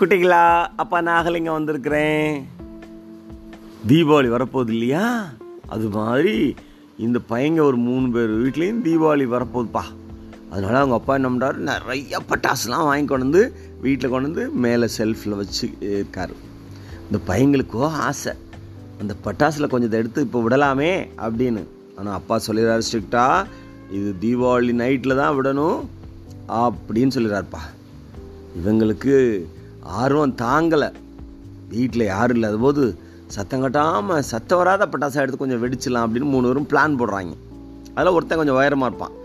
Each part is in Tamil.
குட்டிகளா அப்பா நாகலிங்க வந்திருக்கிறேன். தீபாவளி வரப்போகுது இல்லையா? அது மாதிரி இந்த பையங்க ஒரு மூணு பேர் வீட்லேயும் தீபாவளி வரப்போகுதுப்பா. அதனால் அவங்க அப்பா என்ன பண்ணுறாரு நிறைய பட்டாசுலாம் வாங்கி கொண்டு வந்து வீட்டில் கொண்டு வந்து மேலே செல்ஃபில் வச்சு இருக்கார். இந்த பையங்களுக்கோ ஆசை. அந்த பட்டாசில் கொஞ்சம் இதை எடுத்து இப்போ விடலாமே அப்படின்னு. ஆனால் அப்பா சொல்லிடுறாரு ஸ்ட்ரிக்டாக இது தீபாவளி நைட்டில் தான் விடணும் அப்படின்னு சொல்லிடுறாருப்பா. இவங்களுக்கு ஆர்வம் தாங்கலை. வீட்டில் யாரும் இல்லாத போது சத்தம் கட்டாமல் சத்தம் வராத பட்டாசா எடுத்து கொஞ்சம் வெடிச்சிடலாம் அப்படின்னு மூணு பேரும் பிளான் போடுறாங்க. அதில் ஒருத்தன் கொஞ்சம் உயரமாக இருப்பான்.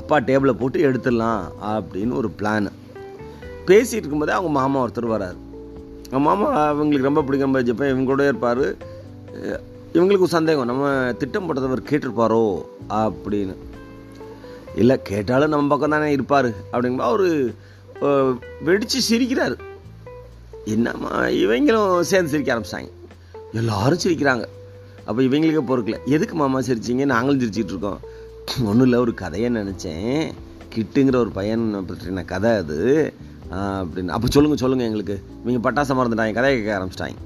அப்பா டேபிளை போட்டு எடுத்துடலாம் அப்படின்னு ஒரு பிளான் பேசிகிட்டு இருக்கும்போதே அவங்க மாமா ஒருத்தர் வராரு. அவங்க மாமா இவங்களுக்கு ரொம்ப பிடிக்கும். ஜப்பேன் இவங்க கூட இருப்பார். இவங்களுக்கு சந்தேகம். நம்ம திட்டம் போட்டதவர் கேட்டிருப்பாரோ அப்படின்னு. இல்லை கேட்டாலும் நம்ம பக்கம் தானே இருப்பார் அப்படிங்கும்போது அவர் வெடித்து சிரிக்கிறார். என்னம்மா இவங்களும் சேர்ந்து சிரிக்க ஆரம்பிச்சாங்க. எல்லாரும் சிரிக்கிறாங்க. அப்போ இவங்களுக்கே பொறுக்கல. எதுக்கு மாமா சிரிச்சிங்க? நாங்களும் சிரிச்சிட்டு இருக்கோம். ஒன்றும் இல்லை. ஒரு கதையை நினச்சேன். கிட்டுங்கிற ஒரு பையன் பற்றின கதை அது. அப்படின்னு. அப்போ சொல்லுங்கள் சொல்லுங்கள் எங்களுக்கு. இவங்க பட்டாசம் மறந்துட்டாங்க கதையை கேட்க ஆரம்பிச்சிட்டாங்க.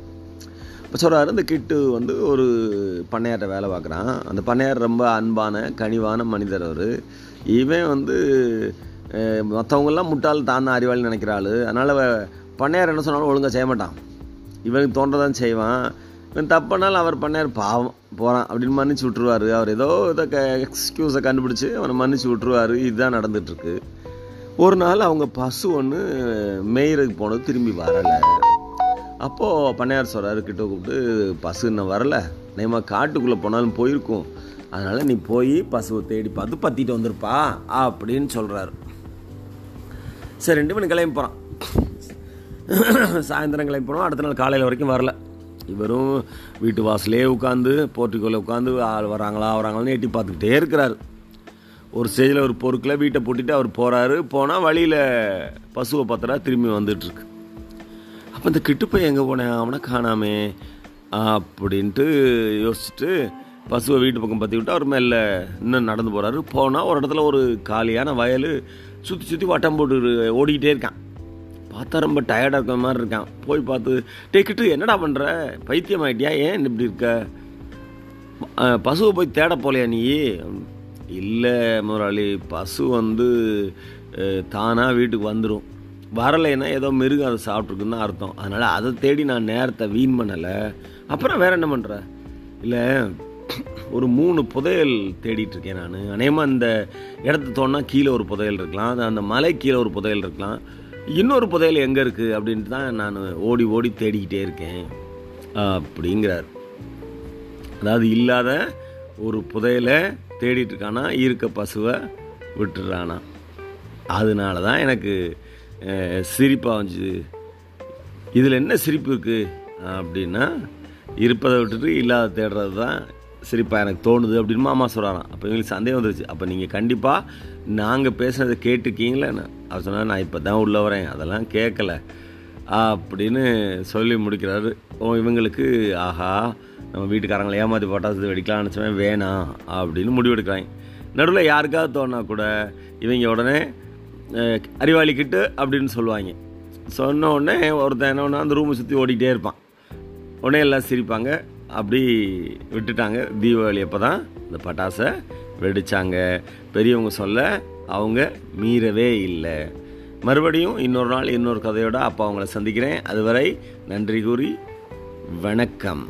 இப்போ சொல்கிறாரு இந்த கிட்டு வந்து ஒரு பண்ணையார்ட்ட வேலை பார்க்குறான். அந்த பண்ணையார் ரொம்ப அன்பான கனிவான மனிதர் அவர். இவன் வந்து மற்றவங்கெல்லாம் முட்டாள் தான் அறிவாளின்னு அறிவாளி நினைக்கிற ஆள். அதனால் பண்ணையார் என்ன சொன்னாலும் ஒழுங்காக செய்ய மாட்டான். இவனுக்கு தோன்றதான் செய்வான். இவன் தப்புனாலும் அவர் பண்ணையார் பாவம் போகிறான் அப்படின்னு மன்னிச்சு விட்ருவார் அவர் ஏதோ இதை க எக்ஸ்கியூஸை கண்டுபிடிச்சி அவனை மன்னிச்சு விட்ருவார் இதுதான் நடந்துகிட்ருக்கு ஒரு நாள் அவங்க பசு ஒன்று மேயிறதுக்கு போனது திரும்பி வரலை. அப்போது பண்ணையார் சொல்கிறாரு கிட்ட கூப்பிட்டு பசு இன்னும் வரல. நேமா காட்டுக்குள்ளே போனாலும் போயிருக்கும். அதனால் நீ போய் பசுவை தேடி பார்த்து பற்றிட்டு வந்திருப்பா அப்படின்னு சொல்கிறாரு சரி ரெண்டு மணி கிளம்பி போகிறான் சாயந்தரம் கிளம்பி போனோம். அடுத்த நாள் காலையில் வரைக்கும் வரல. இவரும் வீட்டு வாசலே உட்காந்து போர்ட்டிக்கோல உட்காந்து ஆள் வராங்களா வராங்களான்னு எட்டி பார்த்துக்கிட்டே இருக்கிறாரு. ஒரு ஸ்டேஜில் ஒரு பொருட்களை வீட்டை பூட்டிட்டு அவர் போகிறாரு போனால் வழியில் பசுவை பத்திரா திரும்பி வந்துட்டுருக்கு. அப்போ இந்த கிட்டுப்பை எங்கே போனேன்? அவனை காணாமே. அப்படின்ட்டு யோசிச்சுட்டு பசுவை வீட்டு பக்கம் பற்றி விட்டு அவர் மேலே இன்னும் நடந்து போகிறாரு போனால் ஒரு இடத்துல ஒரு காலியான வயல் சுற்றி சுற்றி வட்டம் போட்டு ஓடிக்கிட்டே இருக்கான். பார்த்தா ரொம்ப டயர்டாக இருக்கிற மாதிரி இருக்கான். போய் பார்த்து டேக்கிட்டு என்னடா பண்ணுற பைத்தியம் ஆகிட்டியா ஏன் இப்படி இருக்க? பசுவை போய் தேட போலையா நீ? இல்லை முதலாளி பசு வந்து தானாக வீட்டுக்கு வந்துடும் வரலைன்னா ஏதோ மிருகம் அதை சாப்பிட்ருக்குன்னு தான் அர்த்தம். அதனால் அதை தேடி நான் நேரத்தை வீண் பண்ணலை. அப்புறம் வேறு என்ன பண்ணுற இல்லை ஒரு மூணு புதையல் தேடிட்டுருக்கேன் நான். அநேகமாக இந்த இடத்த தோணா கீழே ஒரு புதையல் இருக்கலாம். அது அந்த மலை கீழே ஒரு புதையல் இருக்கலாம். இன்னொரு புதையல் எங்கே இருக்குது அப்படின்ட்டு தான் நான் ஓடி ஓடி தேடிக்கிட்டே இருக்கேன். அப்படிங்கிறார். அதாவது இல்லாத ஒரு புதையலை தேடிட்டு இருக்கானா இருக்க பசுவை விட்டுறானா. அதனால தான் எனக்கு சிரிப்பாக வந்துச்சு. இதில் என்ன சிரிப்பு இருக்குது அப்படின்னா இருப்பதை விட்டுட்டு இல்லாத தேடுறது தான் சரிப்பா எனக்கு தோணுது அப்படின்னு மாமா சொல்கிறாராம் அப்போ எங்களுக்கு சந்தேகம் வந்துருச்சு. அப்போ நீங்கள் கண்டிப்பாக நாங்கள் பேசுனதை கேட்டுருக்கீங்களே அவர் சொன்னால் நான் இப்போ தான் உள்ளே வரேன். அதெல்லாம் கேட்கல. அப்படின்னு சொல்லி முடிக்கிறாரு. ஓ இவங்களுக்கு ஆஹா நம்ம வீட்டுக்காரங்களை ஏமாற்றி பட்டாசு வெடிக்கலாம்னு நினச்சவன் வேணாம் அப்படின்னு முடிவெடுக்கிறாங்க. நடுவில் யாருக்காவது தோணா கூட இவங்க உடனே அறிவாளிக்கிட்டு அப்படின்னு சொல்லுவாங்க. சொன்ன உடனே ஒருத்தன் என்ன ஒன்று அந்த ரூமை சுற்றி ஓடிக்கிட்டே இருப்பான். உடனே எல்லாம் சிரிப்பாங்க. அப்படி விட்டுட்டாங்க. தீபாவளி அப்போ தான் இந்த பட்டாசை வெடித்தாங்க பெரியவங்க சொல்ல அவங்க மீறவே இல்லை. மறுபடியும் இன்னொரு நாள் இன்னொரு கதையோடு அப்போ அவங்கள சந்திக்கிறேன். அதுவரை நன்றி கூறி வணக்கம்.